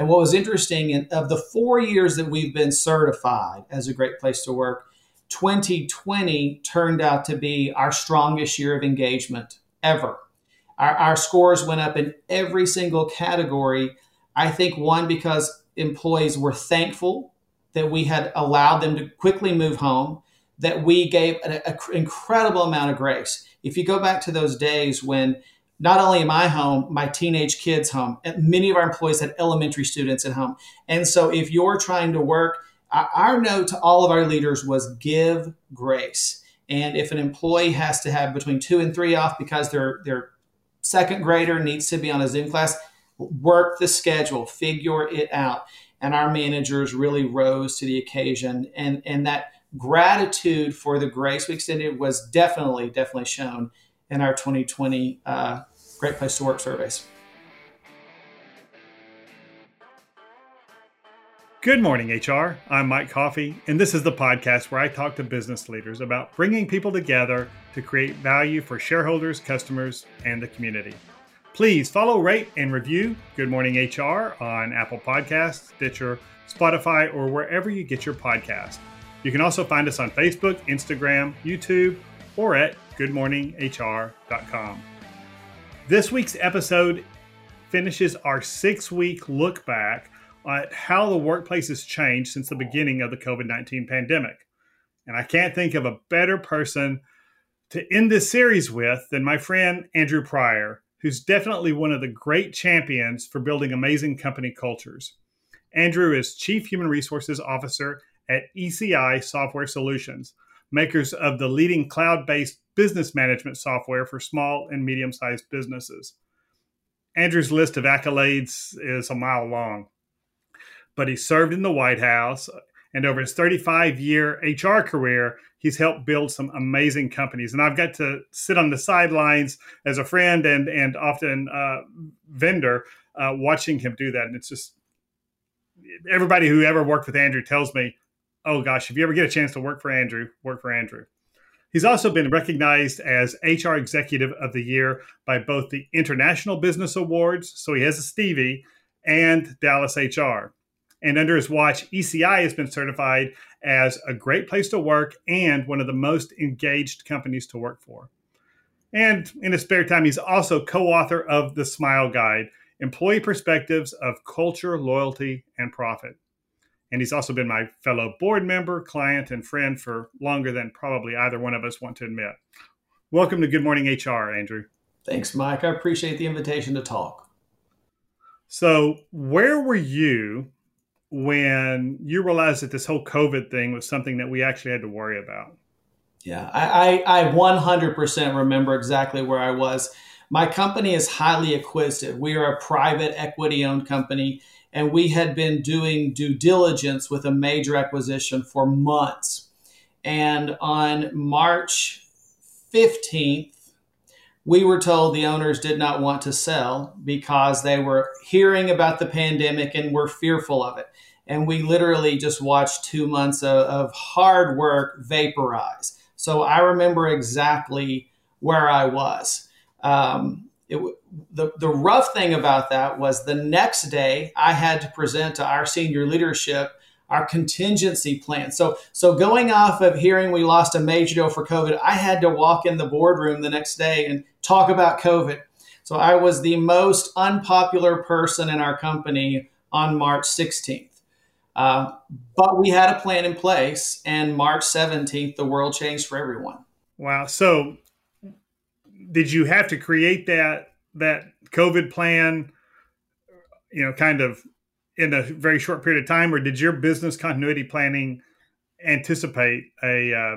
And what was interesting, in, of the four years that we've been certified as a great place to work, 2020 turned out to be our strongest year of engagement ever. Our, our scores went up in every single category. I think one, because employees were thankful that we had allowed them to quickly move home, that we gave an incredible amount of grace. If you go back to those days when not only am I home, my teenage kids home. Many of our employees had elementary students at home. And so if you're trying to work, our note to all of our leaders was give grace. And if an employee has to have between two and three off because their their second grader needs to be on a Zoom class, work the schedule, figure it out. And our managers really rose to the occasion. And, and that gratitude for the grace we extended was definitely, definitely shown in our 2020 uh, Great Place to Work surveys. Good morning, HR. I'm Mike Coffey, and this is the podcast where I talk to business leaders about bringing people together to create value for shareholders, customers, and the community. Please follow, rate, and review Good Morning HR on Apple Podcasts, Stitcher, Spotify, or wherever you get your podcast. You can also find us on Facebook, Instagram, YouTube, or at goodmorninghr.com. This week's episode finishes our six week look back at how the workplace has changed since the beginning of the COVID 19 pandemic. And I can't think of a better person to end this series with than my friend Andrew Pryor, who's definitely one of the great champions for building amazing company cultures. Andrew is Chief Human Resources Officer at ECI Software Solutions, makers of the leading cloud based business management software for small and medium sized businesses. Andrew's list of accolades is a mile long, but he served in the White House, and over his 35 year HR career, he's helped build some amazing companies. And I've got to sit on the sidelines as a friend and and often uh, vendor, uh, watching him do that. And it's just everybody who ever worked with Andrew tells me oh gosh, if you ever get a chance to work for Andrew, work for Andrew. He's also been recognized as HR Executive of the Year by both the International Business Awards, so he has a Stevie, and Dallas HR. And under his watch, ECI has been certified as a great place to work and one of the most engaged companies to work for. And in his spare time, he's also co author of The Smile Guide Employee Perspectives of Culture, Loyalty, and Profit. And he's also been my fellow board member, client, and friend for longer than probably either one of us want to admit. Welcome to Good Morning HR, Andrew. Thanks, Mike. I appreciate the invitation to talk. So, where were you when you realized that this whole COVID thing was something that we actually had to worry about? Yeah, I, I, I 100% remember exactly where I was. My company is highly acquisitive. We are a private equity owned company and we had been doing due diligence with a major acquisition for months. And on March 15th, we were told the owners did not want to sell because they were hearing about the pandemic and were fearful of it. And we literally just watched two months of, of hard work vaporize. So I remember exactly where I was. Um, it, the, the rough thing about that was the next day I had to present to our senior leadership our contingency plan. So, so going off of hearing we lost a major deal for COVID, I had to walk in the boardroom the next day and talk about COVID. So I was the most unpopular person in our company on March 16th. Uh, but we had a plan in place, and March 17th, the world changed for everyone. Wow. So did you have to create that that COVID plan, you know, kind of in a very short period of time, or did your business continuity planning anticipate a uh,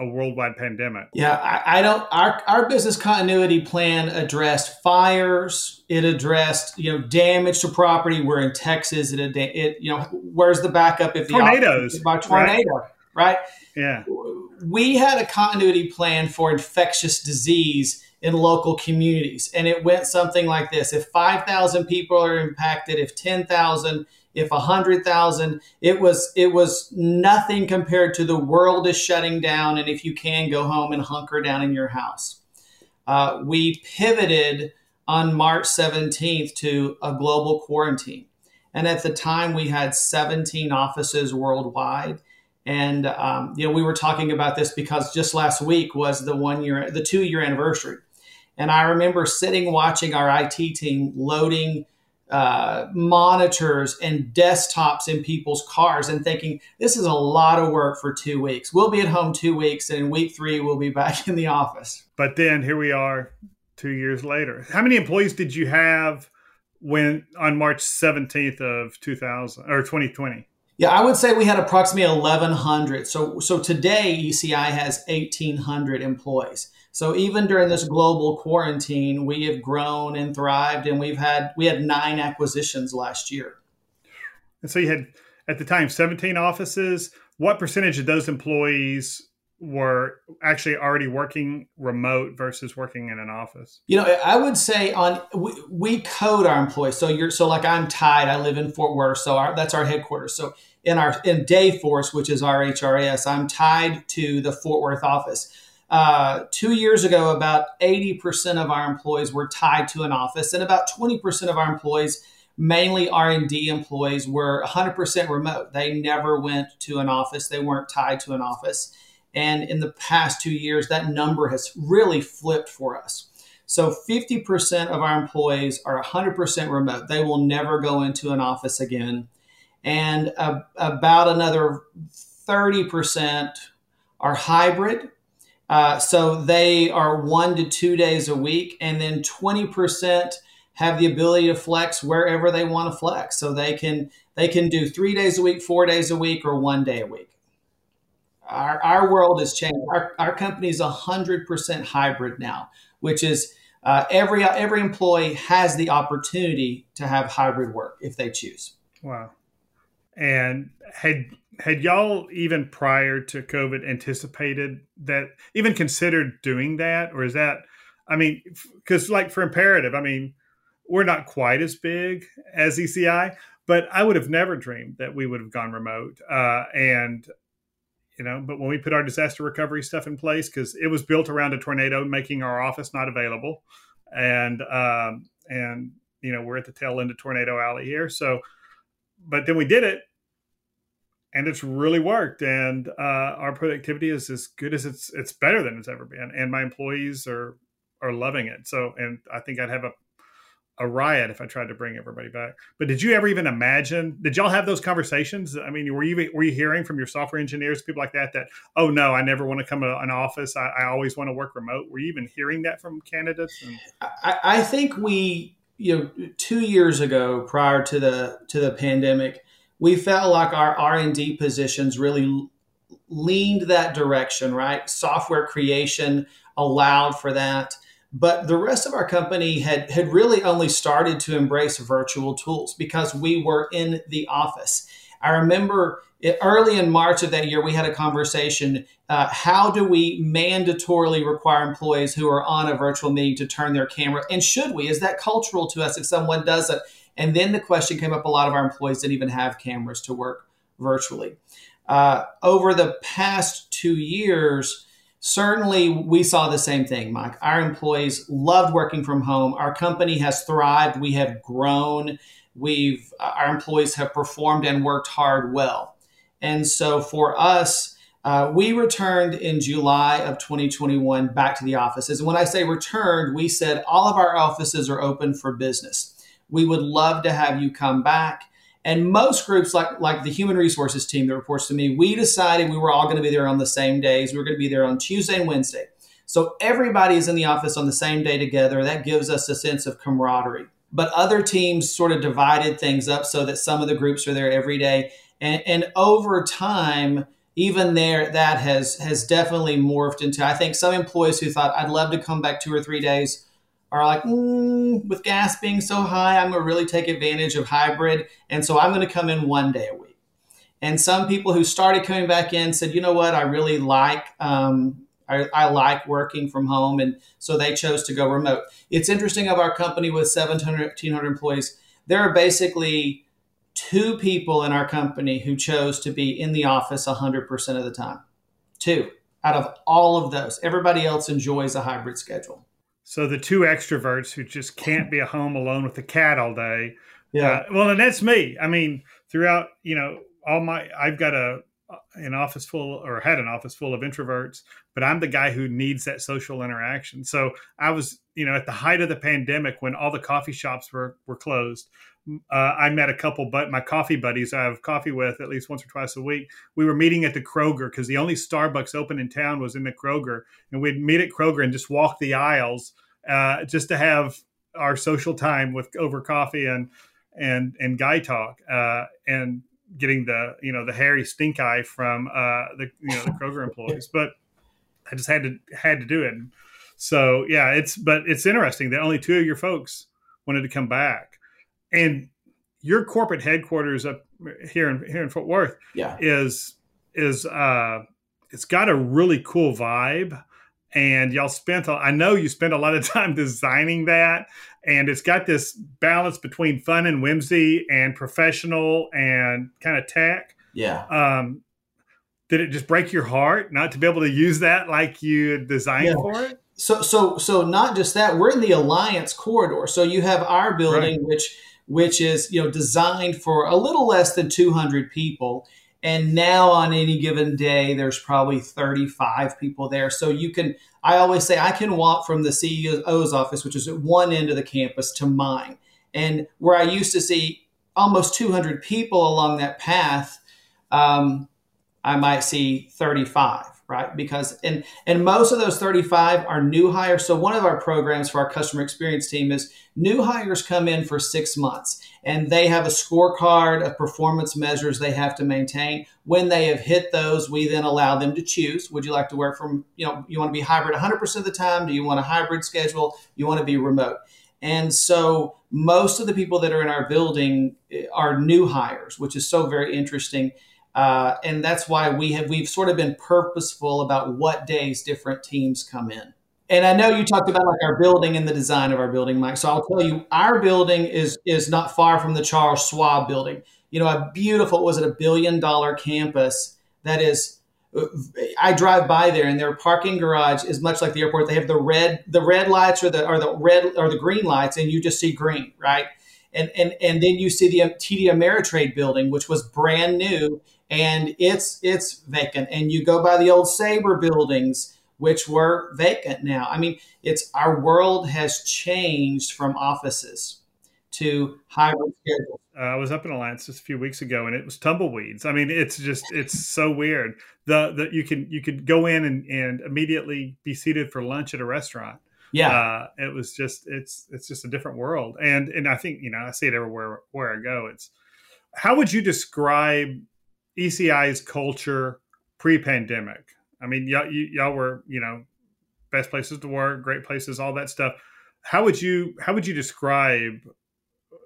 a worldwide pandemic? Yeah, I, I, don't. Our our business continuity plan addressed fires. It addressed you know damage to property. We're in Texas. It, it you know where's the backup if the tornadoes by tornado, right? right? Yeah. We had a continuity plan for infectious disease in local communities. And it went something like this if 5,000 people are impacted, if 10,000, if 100,000, it was it was nothing compared to the world is shutting down and if you can go home and hunker down in your house. Uh, we pivoted on March 17th to a global quarantine. And at the time, we had 17 offices worldwide. And um, you know, we were talking about this because just last week was the one year, the two year anniversary. And I remember sitting watching our IT team loading uh, monitors and desktops in people's cars and thinking this is a lot of work for two weeks. We'll be at home two weeks, and in week three we'll be back in the office. But then here we are, two years later. How many employees did you have when on March seventeenth of two thousand or twenty twenty? Yeah, I would say we had approximately 1,100. So, so today ECI has 1,800 employees. So even during this global quarantine, we have grown and thrived, and we've had we had nine acquisitions last year. And so you had at the time 17 offices. What percentage of those employees were actually already working remote versus working in an office? You know, I would say on we, we code our employees. So you're so like I'm tied. I live in Fort Worth, so our, that's our headquarters. So in our in Dayforce, which is our HRIS, I'm tied to the Fort Worth office. Uh, two years ago, about 80% of our employees were tied to an office, and about 20% of our employees, mainly R&D employees, were 100% remote. They never went to an office. They weren't tied to an office. And in the past two years, that number has really flipped for us. So 50% of our employees are 100% remote. They will never go into an office again. And about another 30% are hybrid. Uh, so they are one to two days a week. And then 20% have the ability to flex wherever they want to flex. So they can they can do three days a week, four days a week, or one day a week our, our world has changed. Our, our company is 100% hybrid now, which is uh, every, every employee has the opportunity to have hybrid work if they choose. Wow. And had had y'all even prior to COVID anticipated that, even considered doing that, or is that? I mean, because like for imperative, I mean, we're not quite as big as ECI, but I would have never dreamed that we would have gone remote. Uh, and you know but when we put our disaster recovery stuff in place because it was built around a tornado making our office not available and um, and you know we're at the tail end of tornado alley here so but then we did it and it's really worked and uh, our productivity is as good as it's it's better than it's ever been and my employees are are loving it so and i think i'd have a a riot if I tried to bring everybody back. But did you ever even imagine? Did y'all have those conversations? I mean, were you were you hearing from your software engineers, people like that, that oh no, I never want to come to an office. I, I always want to work remote. Were you even hearing that from candidates? And- I, I think we, you know, two years ago, prior to the to the pandemic, we felt like our R and D positions really leaned that direction. Right, software creation allowed for that but the rest of our company had had really only started to embrace virtual tools because we were in the office. I remember it, early in March of that year, we had a conversation. Uh, how do we mandatorily require employees who are on a virtual meeting to turn their camera? And should we? Is that cultural to us if someone does it? And then the question came up a lot of our employees didn't even have cameras to work virtually. Uh, over the past two years, certainly we saw the same thing, Mike. Our employees loved working from home. Our company has thrived. We have grown. We've our employees have performed and worked hard well. And so for us, uh, we returned in July of 2021 back to the offices. And when I say returned, we said all of our offices are open for business. We would love to have you come back. And most groups, like like the human resources team that reports to me, we decided we were all going to be there on the same days. We were going to be there on Tuesday and Wednesday. So everybody is in the office on the same day together. That gives us a sense of camaraderie. But other teams sort of divided things up so that some of the groups are there every day. And, and over time, even there, that has has definitely morphed into. I think some employees who thought I'd love to come back two or three days are like, mm, with gas being so high, I'm going to really take advantage of hybrid. And so I'm going to come in one day a week. And some people who started coming back in said, you know what, I really like, um, I, I, like working from home. And so they chose to go remote. It's interesting of our company with 700, 1,500 employees, there are basically two people in our company who chose to be in the office 100% of the time. Two out of all of those. Everybody else enjoys a hybrid schedule. So the two extroverts who just can't be at home alone with the cat all day Yeah. Uh, well, and that's me. I mean, throughout, you know, all my, I've got a, an office full or had an office full of introverts, but I'm the guy who needs that social interaction. So I was, you know, at the height of the pandemic when all the coffee shops were, were closed, uh, I met a couple, but my coffee buddies I have coffee with at least once or twice a week. We were meeting at the Kroger because the only Starbucks open in town was in the Kroger, and we'd meet at Kroger and just walk the aisles uh, just to have our social time with over coffee and and and guy talk uh, and getting the you know the hairy stink eye from uh, the you know the Kroger employees. But I just had to had to do it. So yeah, it's but it's interesting that only two of your folks wanted to come back, and your corporate headquarters up here in here in Fort Worth yeah. is is uh it's got a really cool vibe and y'all spent I know you spent a lot of time designing that and it's got this balance between fun and whimsy and professional and kind of tech. Yeah. Um did it just break your heart not to be able to use that like you designed yeah. for it? So so so not just that, we're in the Alliance corridor. So you have our building right. which which is, you know, designed for a little less than 200 people and now on any given day, there's probably 35 people there. So you can, I always say, I can walk from the CEO's office, which is at one end of the campus, to mine. And where I used to see almost 200 people along that path, um, I might see 35 right? Because and and most of those 35 are new hires. So one of our programs for our customer experience team is new hires come in for six months and they have a scorecard of performance measures they have to maintain. When they have hit those, we then allow them to choose. Would you like to work from, you know, you want to be hybrid 100% of the time? Do you want a hybrid schedule? You want to be remote? And so most of the people that are in our building eh, are new hires, which is so very interesting. Uh, and that's why we have we've sort of been purposeful about what days different teams come in. And I know you talked about like our building and the design of our building, Mike. So I'll tell you, our building is is not far from the Charles Schwab building. You know, a beautiful was it a billion dollar campus that is. I drive by there, and their parking garage is much like the airport. They have the red the red lights or the or the red or the green lights, and you just see green, right? And and and then you see the TD Ameritrade building, which was brand new and it's it's vacant. And you go by the old Sabre buildings, which were vacant now. I mean, it's our world has changed from offices to hybrid schedules. Uh, I was up in Alliance just a few weeks ago, and it was tumbleweeds. I mean, it's just it's so weird. The the you can you could go in and, and immediately be seated for lunch at a restaurant. Yeah, uh, it was just it's it's just a different world, and and I think you know I see it everywhere where I go. It's how would you describe ECI's culture pre-pandemic. I mean, y'all, y'all were, you know, best places to work, great places, all that stuff. How would you how would you describe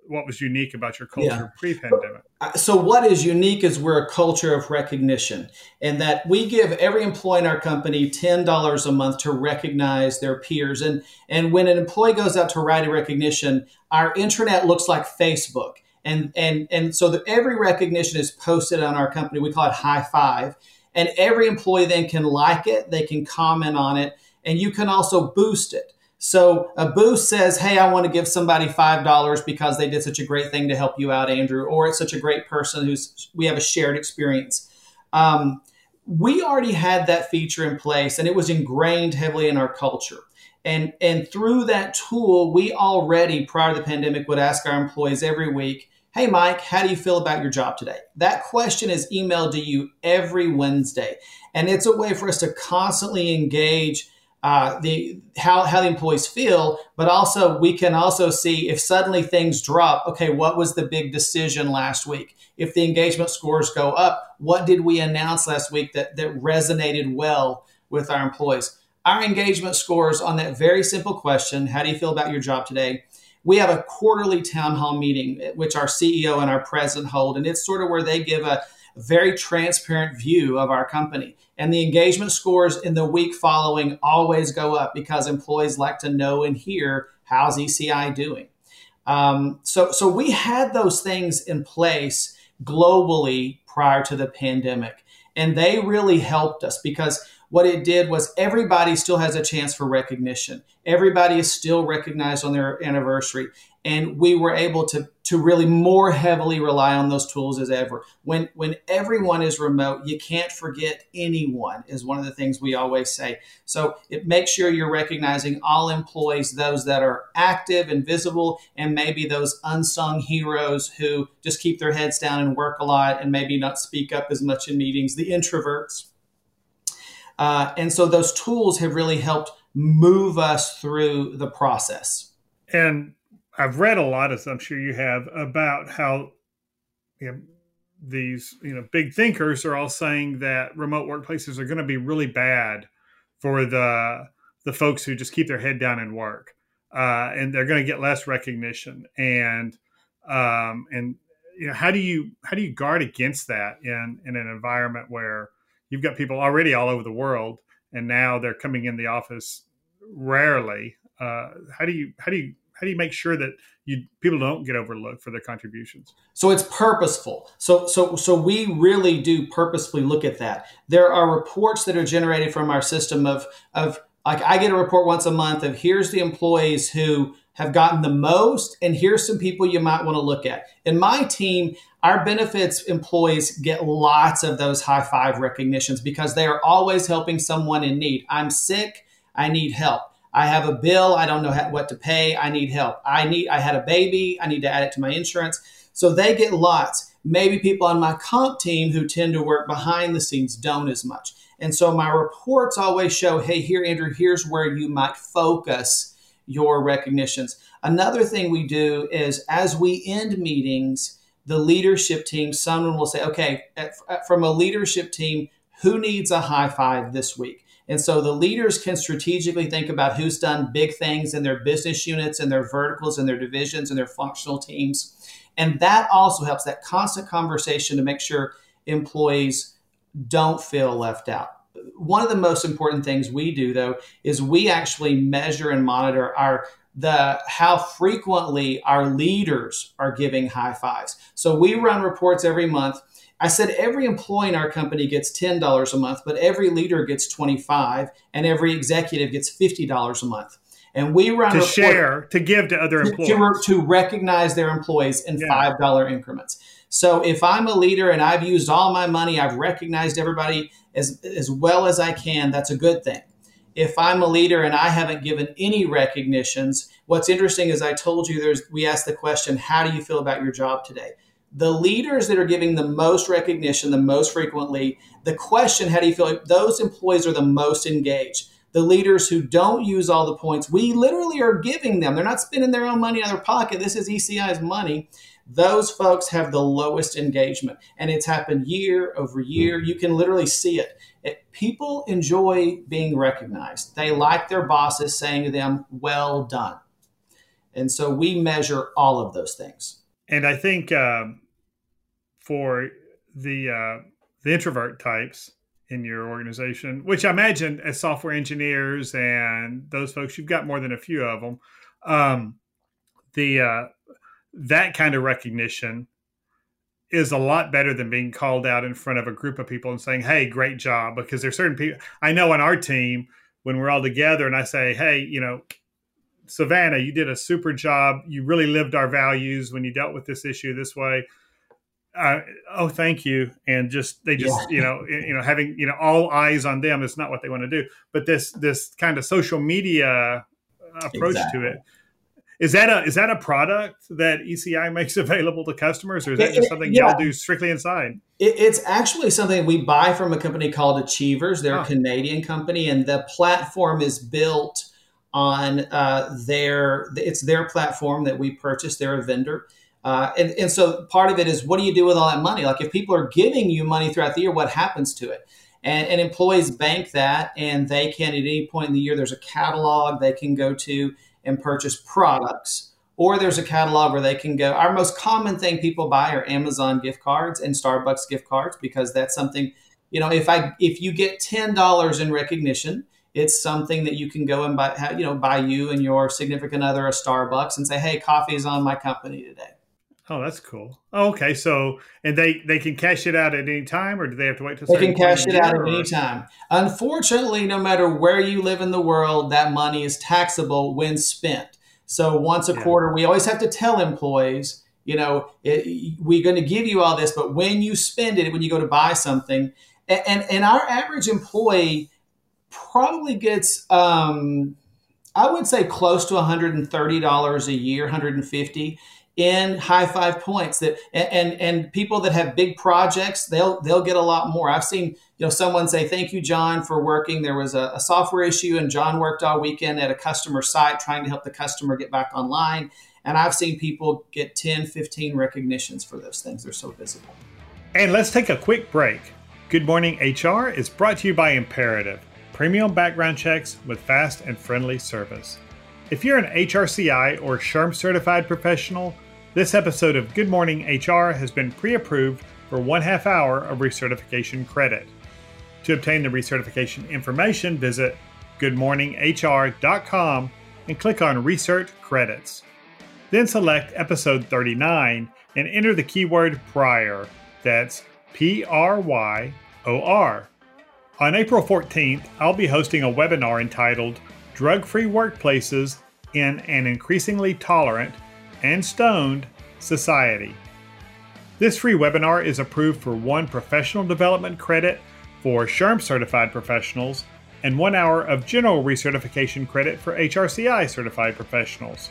what was unique about your culture yeah. pre-pandemic? Uh, so what is unique is we're a culture of recognition and that we give every employee in our company $10 a month to recognize their peers. And, and when an employee goes out to write a recognition, our intranet looks like Facebook and and and so that every recognition is posted on our company. We call it high five. And every employee then can like it they can comment on it and you can also boost it. So a boost says hey i want to give somebody five dollars because they did such a great thing to help you out andrew or it's such a great person who's we have a shared experience. Um, we already had that feature in place and it was ingrained heavily in our culture. And and through that tool we already prior to the pandemic would ask our employees every week Hey, Mike, how do you feel about your job today? That question is emailed to you every Wednesday. And it's a way for us to constantly engage uh, the how, how the employees feel, but also we can also see if suddenly things drop, okay, what was the big decision last week? If the engagement scores go up, what did we announce last week that, that resonated well with our employees? Our engagement scores on that very simple question, how do you feel about your job today? We have a quarterly town hall meeting, which our CEO and our president hold, and it's sort of where they give a very transparent view of our company. And the engagement scores in the week following always go up because employees like to know and hear how's ECI doing. Um, so, so we had those things in place globally prior to the pandemic, and they really helped us because what it did was everybody still has a chance for recognition. Everybody is still recognized on their anniversary. And we were able to, to really more heavily rely on those tools as ever. When when everyone is remote, you can't forget anyone is one of the things we always say. So it makes sure you're recognizing all employees, those that are active and visible, and maybe those unsung heroes who just keep their heads down and work a lot and maybe not speak up as much in meetings, the introverts. Uh, and so those tools have really helped move us through the process. And I've read a lot, as I'm sure you have, about how you know, these you know big thinkers are all saying that remote workplaces are going to be really bad for the the folks who just keep their head down and work, uh, and they're going to get less recognition. And um, and you know how do you how do you guard against that in in an environment where you've got people already all over the world, and now they're coming in the office rarely. Uh, how do you how do you how do you make sure that you people don't get overlooked for their contributions? So it's purposeful. So so so we really do purposefully look at that. There are reports that are generated from our system of of like I get a report once a month of here's the employees who have gotten the most and here's some people you might want to look at. In my team, our benefits employees get lots of those high five recognitions because they are always helping someone in need. I'm sick, I need help. I have a bill, I don't know what to pay, I need help. I need I had a baby, I need to add it to my insurance. So they get lots. Maybe people on my comp team who tend to work behind the scenes don't as much. And so my reports always show, hey, here, Andrew, here's where you might focus your recognitions. Another thing we do is as we end meetings, the leadership team, someone will say, okay, from a leadership team, who needs a high five this week? And so the leaders can strategically think about who's done big things in their business units and their verticals and their divisions and their functional teams. And that also helps that constant conversation to make sure employees don't feel left out. One of the most important things we do though is we actually measure and monitor our the how frequently our leaders are giving high fives. So we run reports every month I said every employee in our company gets $10 a month, but every leader gets 25 and every executive gets $50 a month. And we run to report, share, to give to other employees. To, to recognize their employees in yeah. $5 increments. So if I'm a leader and I've used all my money, I've recognized everybody as, as well as I can, that's a good thing. If I'm a leader and I haven't given any recognitions, what's interesting is I told you there's we asked the question, how do you feel about your job today? The leaders that are giving the most recognition the most frequently, the question, how do you feel? Those employees are the most engaged. The leaders who don't use all the points, we literally are giving them. They're not spending their own money out of their pocket. This is ECI's money. Those folks have the lowest engagement. And it's happened year over year. You can literally see it. it people enjoy being recognized, they like their bosses saying to them, well done. And so we measure all of those things. And I think um, for the uh, the introvert types in your organization, which I imagine as software engineers and those folks, you've got more than a few of them. Um, the uh, that kind of recognition is a lot better than being called out in front of a group of people and saying, "Hey, great job!" Because there's certain people I know on our team when we're all together, and I say, "Hey, you know." Savannah, you did a super job. You really lived our values when you dealt with this issue this way uh, oh thank you and just they just yeah. you know you know having you know all eyes on them is not what they want to do but this this kind of social media approach exactly. to it is that a is that a product that ECI makes available to customers, or is that it, just something yeah. y'all do strictly inside? It, it's actually something we buy from a company called Achievers. They're oh. a Canadian company, and the platform is built on uh, their. It's their platform that we purchased. They're a vendor, uh, and, and so part of it is what do you do with all that money? Like if people are giving you money throughout the year, what happens to it? And, and employees bank that, and they can at any point in the year, there's a catalog they can go to and purchase products, or there's a catalog where they can go. Our most common thing people buy are Amazon gift cards and Starbucks gift cards because that's something, you know, if I if you get ten dollars in recognition, it's something that you can go and buy, you know, buy you and your significant other a Starbucks and say, hey, coffee is on my company today. Oh, that's cool. Oh, okay, so and they they can cash it out at any time, or do they have to wait till they can cash it out at any time? Unfortunately, no matter where you live in the world, that money is taxable when spent. So once a yeah. quarter, we always have to tell employees you know, it, we're going to give you all this, but when you spend it, when you go to buy something, and, and, and our average employee probably gets, um, I would say close to $130 a year, 150 in high five points that and, and, people that have big projects they'll they'll get a lot more. I've seen you know someone say thank you john for working. There was a, a, software issue and john worked all weekend at a customer site trying to help the customer get back online. And i've seen people get 10 15 recognitions for those things. They're so visible. And let's take a quick break. Good morning hr is brought to you by imperative. Premium background checks with fast and friendly service if you're an HRCI or SHRM certified professional, this episode of Good Morning HR has been pre approved for one half hour of recertification credit. To obtain the recertification information, visit goodmorninghr.com and click on Recert Credits. Then select episode 39 and enter the keyword prior. That's P R Y O R. On April 14th, I'll be hosting a webinar entitled Drug Free Workplaces in an Increasingly Tolerant and Stoned Society. This free webinar is approved for one professional development credit for SHRM certified professionals and one hour of general recertification credit for HRCI certified professionals.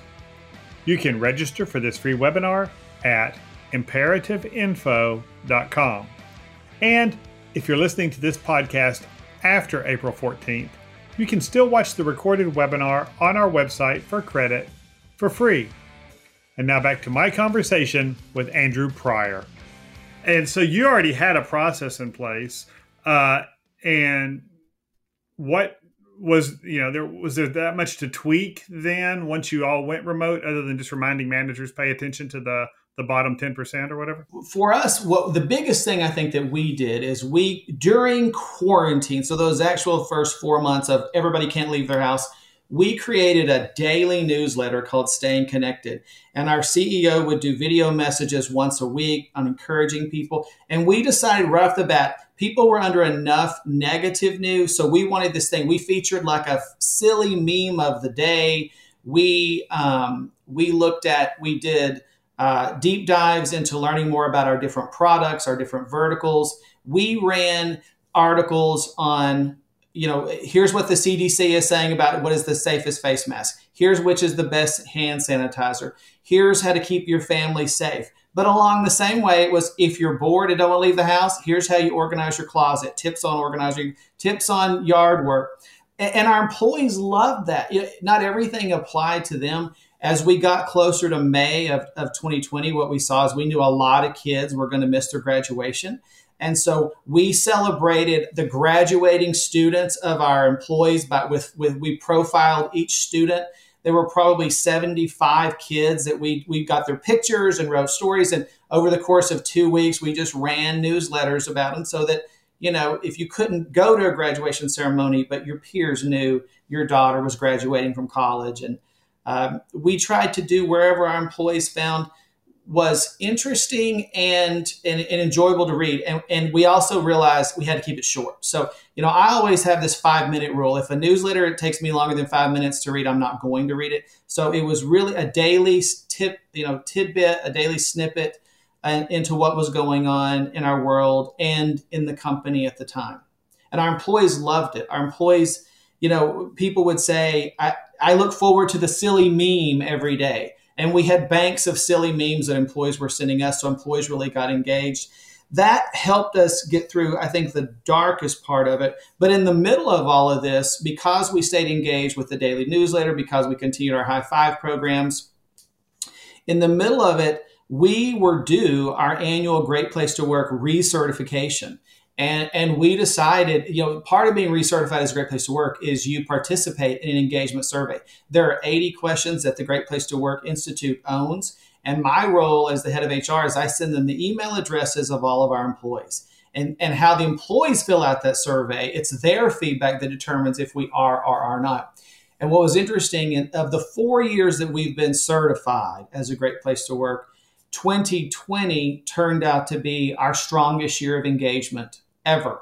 You can register for this free webinar at imperativeinfo.com. And if you're listening to this podcast after April 14th, you can still watch the recorded webinar on our website for credit for free. And now back to my conversation with Andrew Pryor. And so you already had a process in place. Uh, and what was you know there was there that much to tweak then once you all went remote other than just reminding managers pay attention to the the bottom 10% or whatever? For us, what the biggest thing I think that we did is we during quarantine, so those actual first 4 months of everybody can't leave their house, we created a daily newsletter called Staying Connected. And our CEO would do video messages once a week on encouraging people. And we decided right off the bat, people were under enough negative news. So we wanted this thing. We featured like a silly meme of the day. We um, we looked at, we did uh, deep dives into learning more about our different products, our different verticals. We ran articles on, you know, here's what the CDC is saying about what is the safest face mask. Here's which is the best hand sanitizer. Here's how to keep your family safe. But along the same way, it was if you're bored and don't want to leave the house, here's how you organize your closet, tips on organizing, tips on yard work. And our employees loved that. Not everything applied to them as we got closer to May of, of 2020, what we saw is we knew a lot of kids were going to miss their graduation. And so we celebrated the graduating students of our employees, but with, with we profiled each student. There were probably 75 kids that we, we got their pictures and wrote stories. And over the course of two weeks, we just ran newsletters about them so that, you know, if you couldn't go to a graduation ceremony, but your peers knew your daughter was graduating from college and um, we tried to do wherever our employees found was interesting and, and, and enjoyable to read. And, and, we also realized we had to keep it short. So, you know, I always have this five minute rule. If a newsletter it takes me longer than five minutes to read, I'm not going to read it. So it was really a daily tip, you know, tidbit, a daily snippet into what was going on in our world and in the company at the time. And our employees loved it. Our employees, you know, people would say, I, I look forward to the silly meme every day. And we had banks of silly memes that employees were sending us, so employees really got engaged. That helped us get through, I think, the darkest part of it. But in the middle of all of this, because we stayed engaged with the daily newsletter, because we continued our high five programs, in the middle of it, we were due our annual Great Place to Work recertification. And, and we decided, you know, part of being recertified as a great place to work is you participate in an engagement survey. There are 80 questions that the Great Place to Work Institute owns. And my role as the head of HR is I send them the email addresses of all of our employees. And, and how the employees fill out that survey, it's their feedback that determines if we are or are not. And what was interesting, of the four years that we've been certified as a great place to work, 2020 turned out to be our strongest year of engagement ever.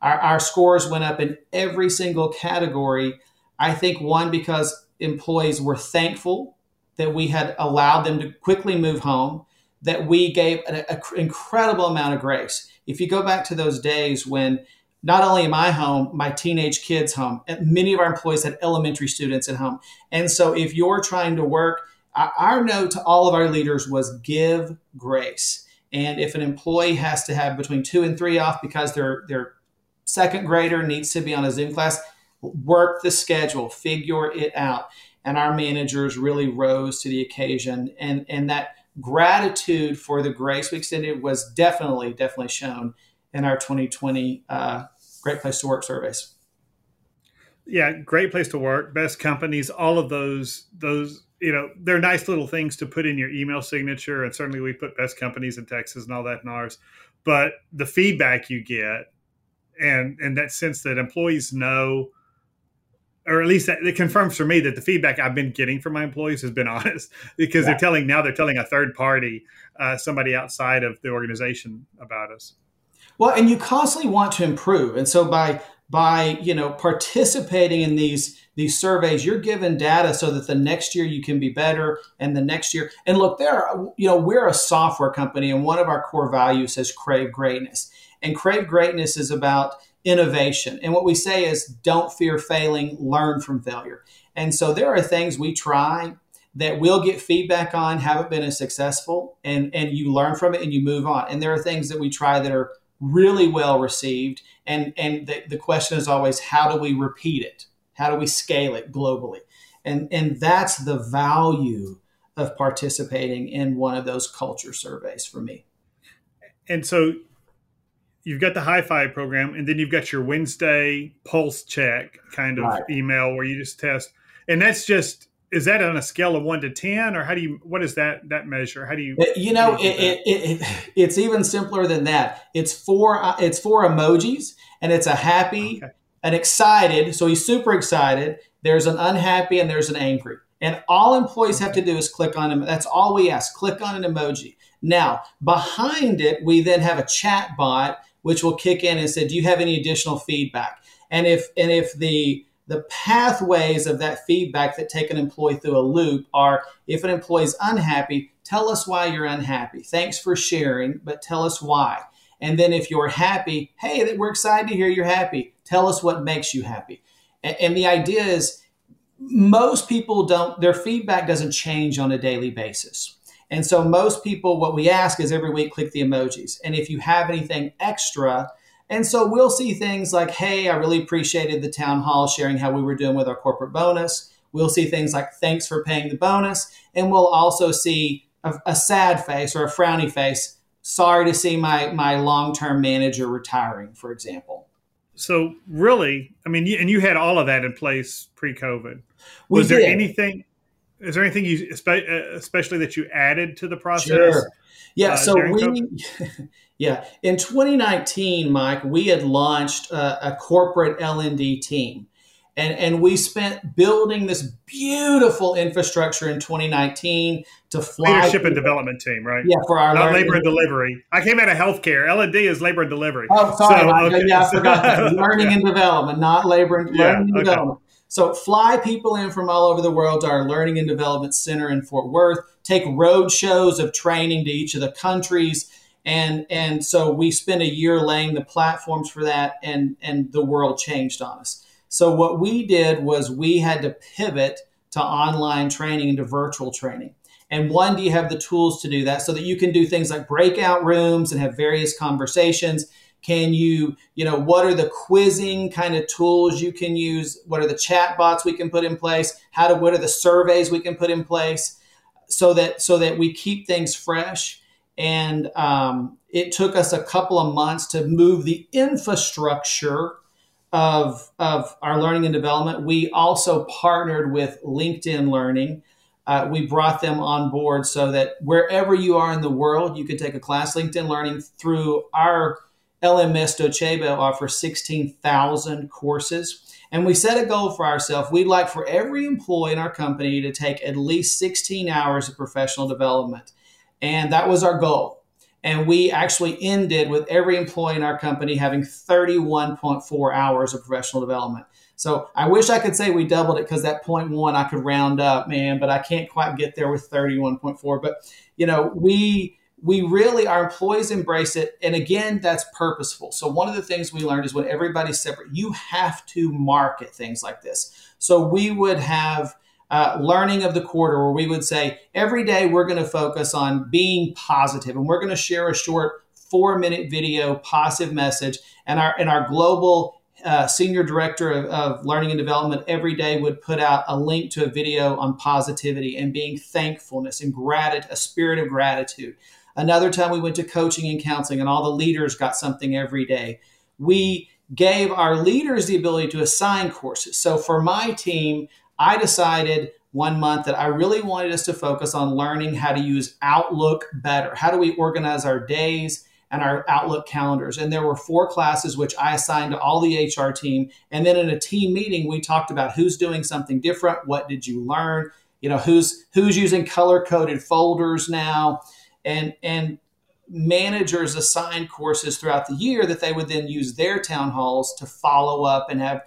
Our, our scores went up in every single category. I think one, because employees were thankful that we had allowed them to quickly move home. that we gave an incredible amount of grace. If you go back to those days when not only I home, my teenage kids home, many of our employees had elementary students at home. And so if you're trying to work, our note to all of our leaders was give grace. And if an employee has to have between two and three off because their their second grader needs to be on a Zoom class, work the schedule, figure it out. And our managers really rose to the occasion. And, and that gratitude for the grace we extended was definitely, definitely shown in our 2020 uh, Great Place to Work surveys. Yeah, great place to work, best companies, all of those, those, you know, they're nice little things to put in your email signature. And certainly we put best companies in Texas and all that in ours. But the feedback you get and and that sense that employees know or at least that, it confirms for me that the feedback I've been getting from my employees has been honest because yeah. they're telling now they're telling a third party, uh, somebody outside of the organization about us. Well, and you constantly want to improve, and so by by you know participating in these these surveys, you're given data so that the next year you can be better, and the next year. And look, there, you know, we're a software company, and one of our core values is crave greatness, and crave greatness is about innovation. And what we say is don't fear failing, learn from failure. And so there are things we try that we'll get feedback on, haven't been as successful, and, and you learn from it and you move on. And there are things that we try that are really well received. And, and the, the question is always, how do we repeat it? How do we scale it globally? And, and that's the value of participating in one of those culture surveys for me. And so you've got the high five program, and then you've got your Wednesday pulse check kind of right. email where you just test, and that's just is that on a scale of one to ten, or how do you what is that that measure? How do you you know it, it, it, it's even simpler than that. It's four uh, it's four emojis, and it's a happy, okay. An excited. So he's super excited. There's an unhappy, and there's an angry. And all employees have to do is click on them. That's all we ask. Click on an emoji. Now, behind it, we then have a chat bot which will kick in and say, "Do you have any additional feedback?" And if and if the the pathways of that feedback that take an employee through a loop are if an employee is unhappy, tell us why you're unhappy. Thanks for sharing, but tell us why. And then if you're happy, hey, we're excited to hear you're happy. Tell us what makes you happy. And, and the idea is most people don't, their feedback doesn't change on a daily basis. And so most people, what we ask is every week, click the emojis. And if you have anything extra, and so we'll see things like, hey, I really appreciated the town hall sharing how we were doing with our corporate bonus. We'll see things like, thanks for paying the bonus. And we'll also see a, a sad face or a frowny face. Sorry to see my, my long term manager retiring, for example. So, really, I mean, and you had all of that in place pre COVID. Was there anything? Is there anything you, uh, especially that you added to the process? Sure. Yeah. Uh, so we, yeah, in 2019, Mike, we had launched a, a corporate L and D team, and and we spent building this beautiful infrastructure in 2019 to fly leadership and development team, right? Yeah, for our not labor and delivery. I came out of healthcare. L and D is labor and delivery. Oh, sorry, so, okay. yeah, I forgot. learning and development, not labor and yeah, learning and okay. development. So fly people in from all over the world to our Learning and Development Center in Fort Worth, take road shows of training to each of the countries. And, and so we spent a year laying the platforms for that and, and the world changed on us. So what we did was we had to pivot to online training and to virtual training. And one, do you have the tools to do that so that you can do things like breakout rooms and have various conversations? Can you, you know, what are the quizzing kind of tools you can use? What are the chat bots we can put in place? How to, what are the surveys we can put in place so that, so that we keep things fresh? And um, it took us a couple of months to move the infrastructure of, of our learning and development. We also partnered with LinkedIn Learning. Uh, we brought them on board so that wherever you are in the world, you can take a class. LinkedIn Learning through our LMS Docebo offers 16,000 courses. And we set a goal for ourselves. We'd like for every employee in our company to take at least 16 hours of professional development. And that was our goal. And we actually ended with every employee in our company having 31.4 hours of professional development. So I wish I could say we doubled it because that point one I could round up, man, but I can't quite get there with 31.4. But you know, we we really our employees embrace it and again that's purposeful so one of the things we learned is when everybody's separate you have to market things like this so we would have uh, learning of the quarter where we would say every day we're going to focus on being positive and we're going to share a short four minute video positive message and our and our global uh, senior director of, of, learning and development every day would put out a link to a video on positivity and being thankfulness and gratitude a spirit of gratitude Another time we went to coaching and counseling, and all the leaders got something every day. We gave our leaders the ability to assign courses. So for my team, I decided one month that I really wanted us to focus on learning how to use Outlook better. How do we organize our days and our Outlook calendars? And there were four classes which I assigned to all the HR team. And then in a team meeting, we talked about who's doing something different. What did you learn? You know, who's who's using color coded folders now? and and managers assigned courses throughout the year that they would then use their town halls to follow up and have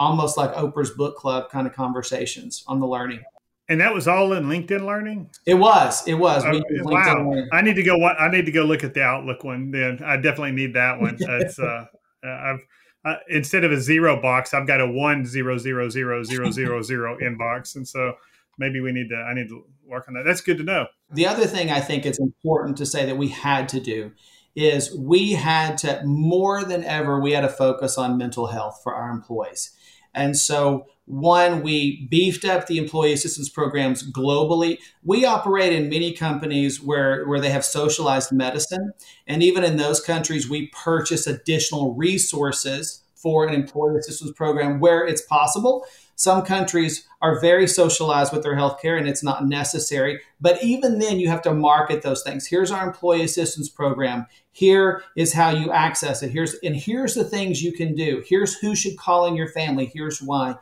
almost like Oprah's book club kind of conversations on the learning. And that was all in LinkedIn Learning. It was. It was. Oh, wow. I need to go. I need to go look at the Outlook one. Then I definitely need that one. It's. uh, I've uh, instead of a zero box, I've got a one zero zero zero zero zero zero inbox, and so maybe we need to. I need to work on that. That's good to know. The other thing I think it's important to say that we had to do is we had to more than ever we had to focus on mental health for our employees. And so one, we beefed up the employee assistance programs globally. We operate in many companies where, where they have socialized medicine. And even in those countries, we purchase additional resources for an employee assistance program where it's possible. Some countries are very socialized with their healthcare and it's not necessary. But even then, you have to market those things. Here's our employee assistance program. Here is how you access it. Here's and here's the things you can do. Here's who should call in your family. Here's why.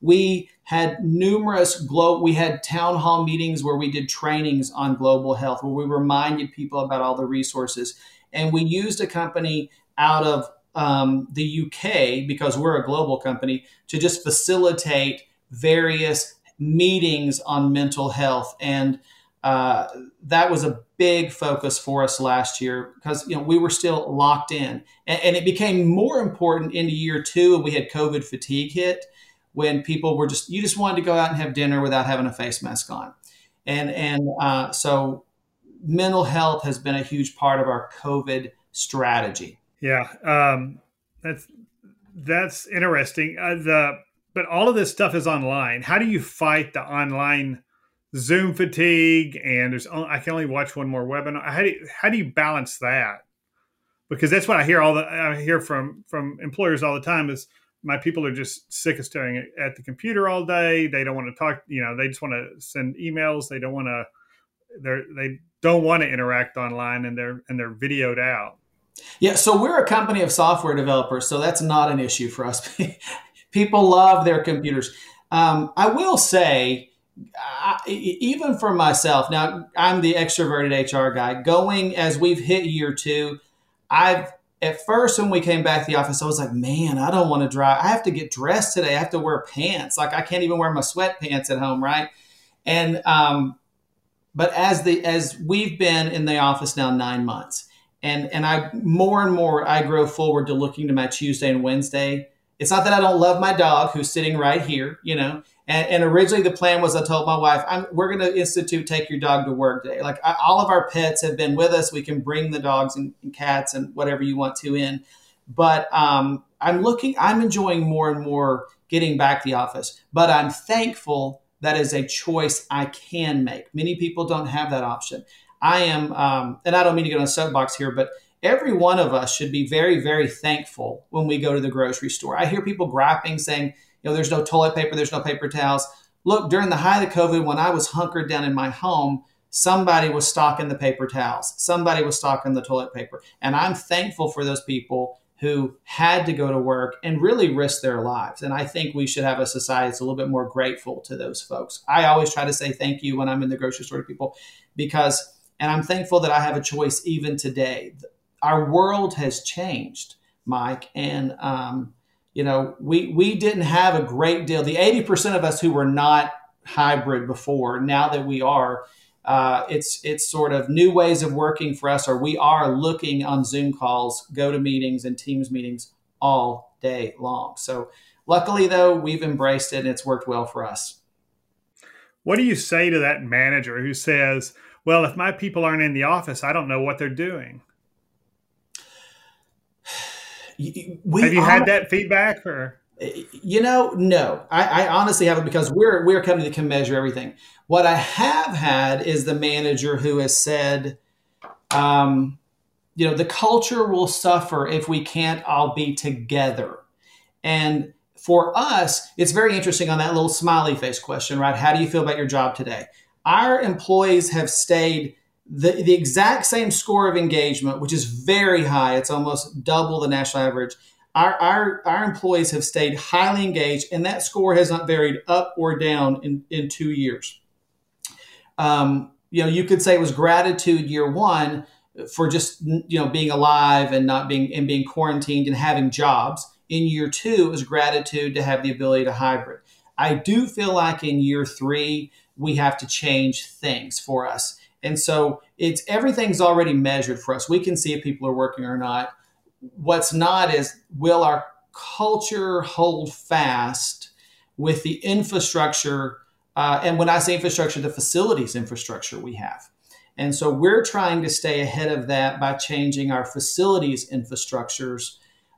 We had numerous global. We had town hall meetings where we did trainings on global health, where we reminded people about all the resources, and we used a company out of um, the UK, because we're a global company, to just facilitate various meetings on mental health. And uh, that was a big focus for us last year because you know we were still locked in, and, and it became more important into year two, and we had COVID fatigue hit when people were just you just wanted to go out and have dinner without having a face mask on, and and uh, so mental health has been a huge part of our COVID strategy. Yeah, um, that's that's interesting. Uh, the but all of this stuff is online. How do you fight the online Zoom fatigue? And there's I can only watch one more webinar. How do you, how do you balance that? Because that's what I hear all the I hear from from employers all the time is my people are just sick of staring at the computer all day. They don't want to talk. You know, they just want to send emails. They don't want to. They're they don't want to interact online, and they're and they're videoed out. Yeah, so we're a company of software developers, so that's not an issue for us. People love their computers. Um, I will say, I, even for myself, now I'm the extroverted HR guy. Going as we've hit year two, I've at first when we came back to the office, I was like, man, I don't want to drive. I have to get dressed today. I have to wear pants. Like I can't even wear my sweatpants at home, right? And um, but as the as we've been in the office now nine months and and I more and more I grow forward to looking to my Tuesday and Wednesday. It's not that I don't love my dog who's sitting right here, you know. And, and originally the plan was I told my wife, we're going to institute take your dog to work day. Like I, all of our pets have been with us. We can bring the dogs and, and cats and whatever you want to in. But um, I'm looking, I'm enjoying more and more getting back the office. But I'm thankful that is a choice I can make. Many people don't have that option. I am, um, and I don't mean to get on a soapbox here, but every one of us should be very, very thankful when we go to the grocery store. I hear people griping saying, you know, there's no toilet paper, there's no paper towels. Look, during the height of COVID, when I was hunkered down in my home, somebody was stocking the paper towels, somebody was stocking the toilet paper. And I'm thankful for those people who had to go to work and really risk their lives. And I think we should have a society that's a little bit more grateful to those folks. I always try to say thank you when I'm in the grocery store to people because and I'm thankful that I have a choice even today. Our world has changed, Mike. And, um, you know, we, we didn't have a great deal. The 80% of us who were not hybrid before, now that we are, uh, it's it's sort of new ways of working for us, or we are looking on Zoom calls, go to meetings, and Teams meetings all day long. So, luckily, though, we've embraced it and it's worked well for us. What do you say to that manager who says, "Well, if my people aren't in the office, I don't know what they're doing"? We Have you are, had that feedback or? You know, no, I, I, honestly haven't because we're we're a company that can measure everything. What I have had is the manager who has said, um, you know, the culture will suffer if we can't all be together. And for us, it's very interesting on that little smiley face question, right? How do you feel about your job today? Our employees have stayed the, the exact same score of engagement, which is very high. It's almost double the national average our, our, our employees have stayed highly engaged, and that score has not varied up or down in, in two years. Um, you know, you could say it was gratitude year one for just you know being alive and not being and being quarantined and having jobs. In year two, it was gratitude to have the ability to hybrid. I do feel like in year three we have to change things for us, and so it's everything's already measured for us. We can see if people are working or not. What's not is will our culture hold fast with the infrastructure uh, and when i say infrastructure the facilities infrastructure we have? And so we're trying to stay ahead of that by changing our facilities infrastructures.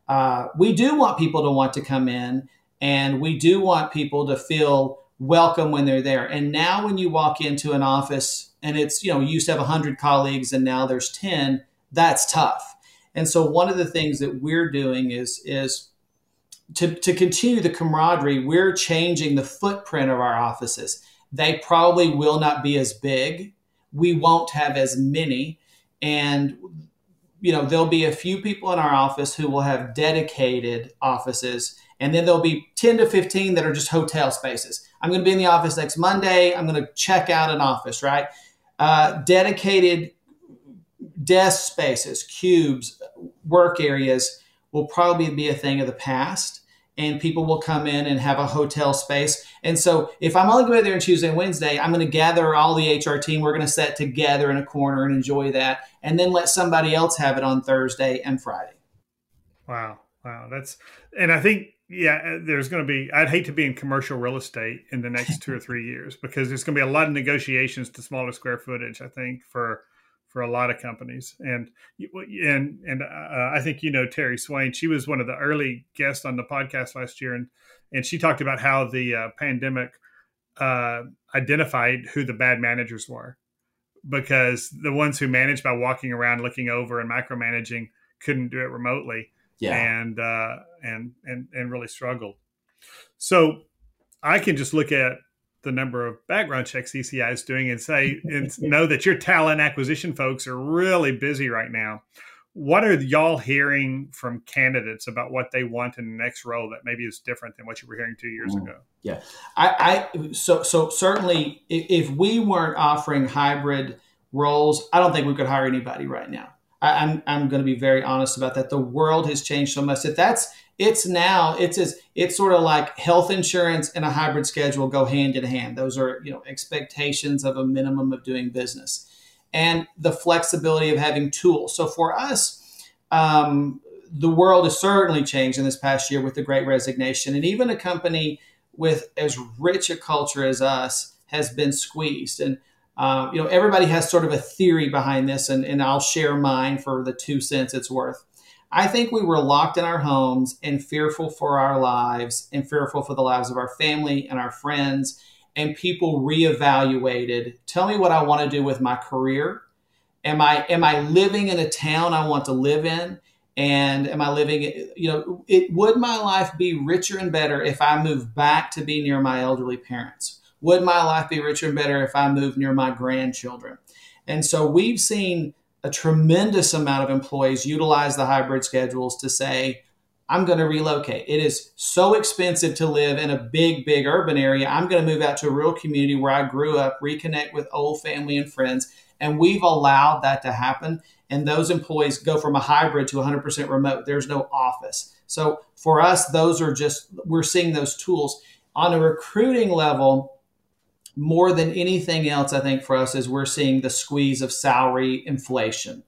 Uh, we do want people to want to come in and we do want people to feel welcome when they're there and now when you walk into an office and it's you know you used to have 100 colleagues and now there's 10 that's tough and so one of the things that we're doing is is to, to continue the camaraderie, we're changing the footprint of our offices. They probably will not be as big. We won't have as many. And you know, there'll be a few people in our office who will have dedicated offices, and then there'll be 10 to 15 that are just hotel spaces. I'm going to be in the office next Monday. I'm going to check out an office, right? Uh, dedicated desk spaces, cubes, work areas will probably be a thing of the past. And people will come in and have a hotel space. And so, if I'm only going to be there on Tuesday and Wednesday, I'm going to gather all the HR team. We're going to sit together in a corner and enjoy that, and then let somebody else have it on Thursday and Friday. Wow, wow, that's and I think yeah, uh, there's going to be. I'd hate to be in commercial real estate in the next two or three years because there's going to be a lot of negotiations to smaller square footage. I think for for a lot of companies. And and and uh, I think you know Terry Swain. She was one of the early guests on the podcast last year, and and she talked about how the uh, pandemic uh, identified who the bad managers were, because the ones who managed by walking around, looking over, and micromanaging couldn't do it remotely. Yeah. And uh, and and and really struggled. So I can just look at the number of background checks ECI is doing and say and know that your talent acquisition folks are really busy right now. What are y'all hearing from candidates about what they want in the next role that maybe is different than what you were hearing two years mm. ago? Yeah, I, I so so certainly if we weren't offering hybrid roles, I don't think we could hire anybody right now. I, I'm I'm going to be very honest about that. The world has changed so much that that's it's now it's as it's sort of like health insurance and a hybrid schedule go hand in hand. Those are you know expectations of a minimum of doing business, and the flexibility of having tools. So for us. Um, the world has certainly changed in this past year with the great resignation and even a company with as rich a culture as us has been squeezed and uh, you know everybody has sort of a theory behind this and, and i'll share mine for the two cents it's worth I think we were locked in our homes and fearful for our lives and fearful for the lives of our family and our friends. And people reevaluated. Tell me what I want to do with my career. Am I am I living in a town I want to live in? And am I living? You know, it would my life be richer and better if I moved back to be near my elderly parents? Would my life be richer and better if I moved near my grandchildren? And so we've seen a tremendous amount of employees utilize the hybrid schedules to say, I'm going to relocate. It is so expensive to live in a big, big urban area. I'm going to move out to a rural community where I grew up, reconnect with old family and friends. And we've allowed that to happen. And those employees go from a hybrid to 100% remote. There's no office. So for us, those are just, we're seeing those tools. On a recruiting level, more than anything else, I think for us is we're seeing the squeeze of salary inflation.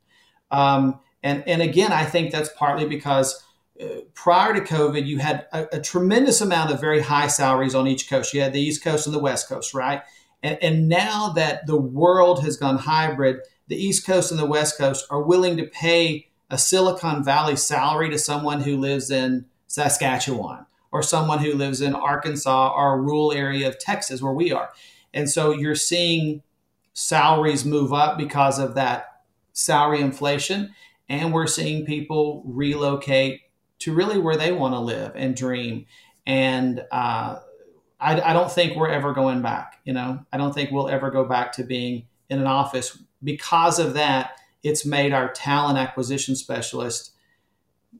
Um, and, and again, I think that's partly because uh, prior to COVID, you had a, a, tremendous amount of very high salaries on each coast. You had the East Coast and the West Coast, right? And, and now that the world has gone hybrid, the East Coast and the West Coast are willing to pay a Silicon Valley salary to someone who lives in Saskatchewan or someone who lives in Arkansas or a rural area of Texas where we are. And so you're seeing salaries move up because of that salary inflation. And we're seeing people relocate to really where they want to live and dream. And uh, I, I don't think we're ever going back. You know, I don't think we'll ever go back to being in an office. Because of that, it's made our talent acquisition specialist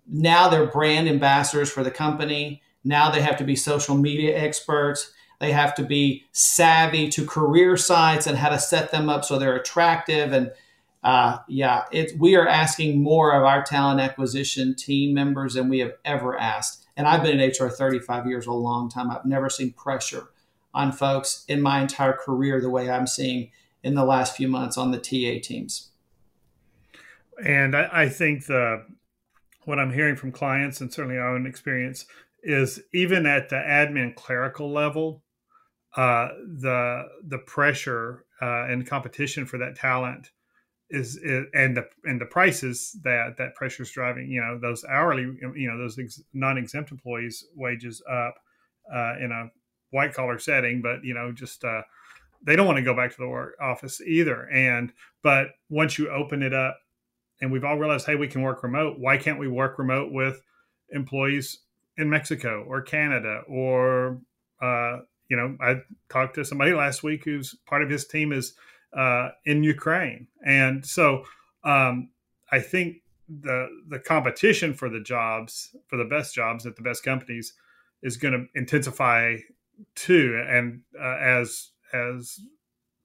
now they're brand ambassadors for the company. Now they have to be social media experts. They have to be savvy to career sites and how to set them up so they're attractive. And uh, yeah, it, we are asking more of our talent acquisition team members than we have ever asked. And I've been in HR 35 years, a long time. I've never seen pressure on folks in my entire career the way I'm seeing in the last few months on the TA teams. And I, I think the what I'm hearing from clients and certainly our own experience is even at the admin clerical level, uh, the the pressure uh, and competition for that talent is, is, and the and the prices that that pressure is driving. You know those hourly, you know those ex, non-exempt employees' wages up uh, in a white collar setting, but you know just uh, they don't want to go back to the work office either. And but once you open it up and we've all realized, hey, we can work remote. Why can't we work remote with employees in Mexico or Canada or uh, you know, I talked to somebody last week who's part of his team is uh, in Ukraine, and so um, I think the the competition for the jobs for the best jobs at the best companies is going to intensify too, and uh, as as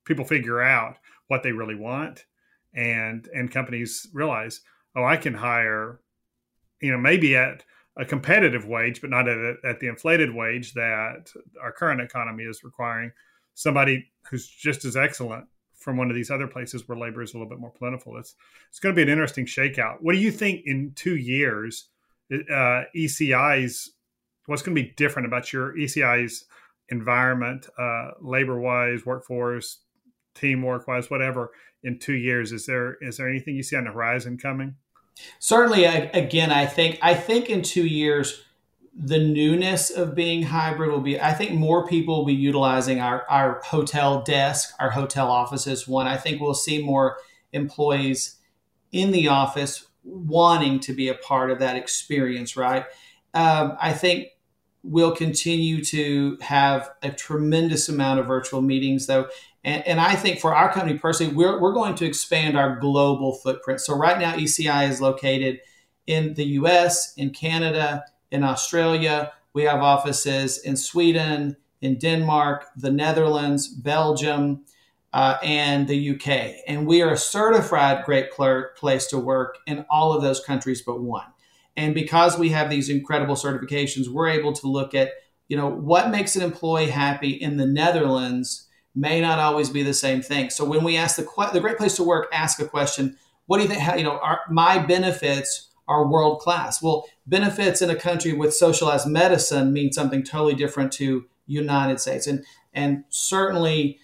people figure out what they really want and and companies realize oh i can hire you know maybe at a competitive wage but not at, a, at the inflated wage that our current economy is requiring somebody who's just as excellent from one of these other places where labor is a little bit more plentiful it's it's going to be an interesting shakeout what do you think in two years uh, eci's what's going to be different about your eci's environment uh, labor wise workforce teamwork wise whatever in two years. Is there is there anything you see on the horizon coming? Certainly, again, I think I think in two years the newness of being hybrid will be i think more people will be utilizing our, our hotel desk our hotel offices. One i think we'll see more employees in the office wanting to be a part of that experience right? Um, i think we'll continue to have a tremendous amount of virtual meetings though and, and, I think for our company personally, we're, we're going to expand our global footprint. So right now, ECI is located in the US, in Canada, in Australia. We have offices in Sweden, in Denmark, the Netherlands, Belgium, uh, and the UK. And we are a certified great place to work in all of those countries but one. And because we have these incredible certifications, we're able to look at, you know, what makes an employee happy in the Netherlands may not always be the same thing. So when we ask the the great place to work, ask a question. What do you think? How, you know, are, my benefits are world class. Well, benefits in a country with socialized medicine mean something totally different to United States, and and certainly,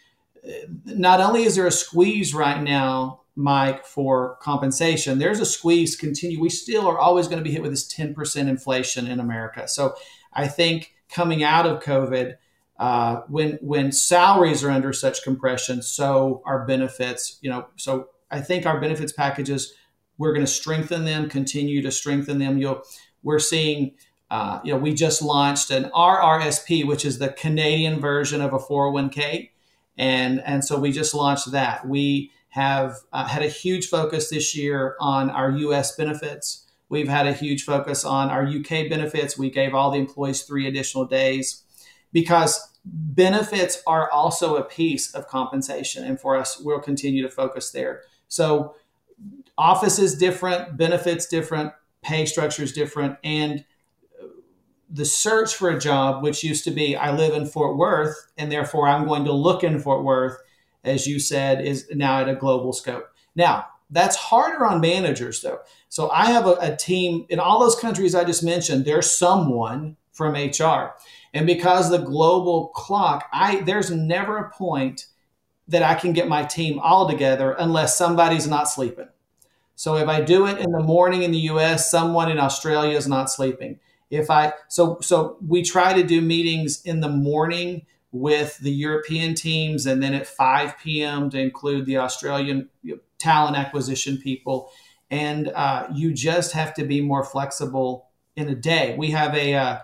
uh, not only is there a squeeze right now, Mike, for compensation, there's a squeeze. Continue. We still are always going to be hit with this 10% inflation in America. So I think coming out of COVID uh, when when salaries are under such compression, so our benefits, you know, so I think our benefits packages, we're going to strengthen them, continue to strengthen them. You'll, we're seeing, uh, you know, we just launched an RRSP, which is the Canadian version of a 401k, and and so we just launched that. We have uh, had a huge focus this year on our U.S. benefits. We've had a huge focus on our UK benefits. We gave all the employees three additional days because benefits are also a piece of compensation. And for us, we'll continue to focus there. So, office is different, benefits different, pay structure is different. And the search for a job, which used to be I live in Fort Worth and therefore I'm going to look in Fort Worth, as you said, is now at a global scope. Now, that's harder on managers though. So I have a, a team in all those countries I just mentioned, there's someone from HR. And because the global clock, I there's never a point that I can get my team all together unless somebody's not sleeping. So if I do it in the morning in the US, someone in Australia is not sleeping. If I so so we try to do meetings in the morning with the European teams and then at 5 p.m. to include the Australian talent acquisition people. And uh, you just have to be more flexible in a day. We have a uh,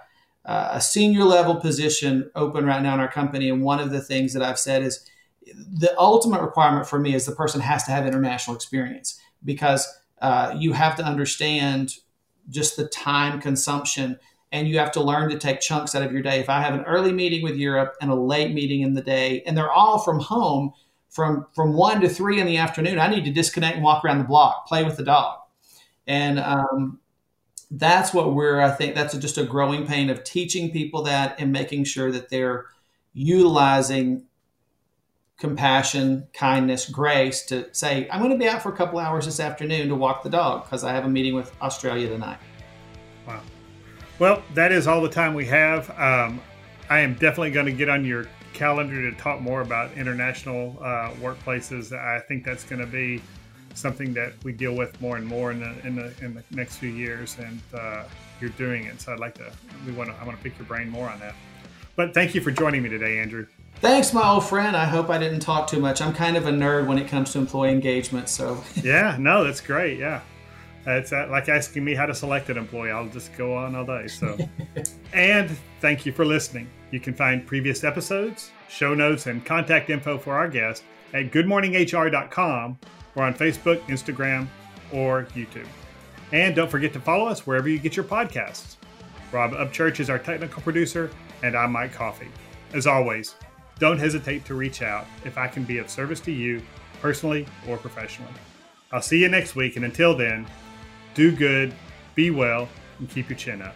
a senior level position open right now in our company, and one of the things that I've said is the ultimate requirement for me is the person has to have international experience because uh, you have to understand just the time consumption and you have to learn to take chunks out of your day. If I have an early meeting with Europe and a late meeting in the day, and they're all from home from from one to three in the afternoon, I need to disconnect and walk around the block, play with the dog, and um, that's what we're. I think that's just a growing pain of teaching people that and making sure that they're utilizing compassion, kindness, grace to say, I'm going to be out for a couple hours this afternoon to walk the dog because I have a meeting with Australia tonight. Wow. Well, that is all the time we have. Um, I am definitely going to get on your calendar to talk more about international uh, workplaces. I think that's going to be something that we deal with more and more in the in the, in the next few years, and uh, you're doing it. So I'd like to we want to I want to pick your brain more on that. But thank you for joining me today, Andrew. Thanks, my old friend. I hope I didn't talk too much. I'm kind of a nerd when it comes to employee engagement. So yeah, no, that's great. Yeah, it's uh, like asking me how to select an employee. I'll just go on all day. So, and thank you for listening. You can find previous episodes, show notes, and contact info for our guest at goodmorninghr.com or on Facebook, Instagram, or YouTube. And don't forget to follow us wherever you get your podcasts. Rob Upchurch is our technical producer, and I'm Mike Coffey. As always, don't hesitate to reach out if I can be of service to you personally or professionally. I'll see you next week, and until then, do good, be well, and keep your chin up.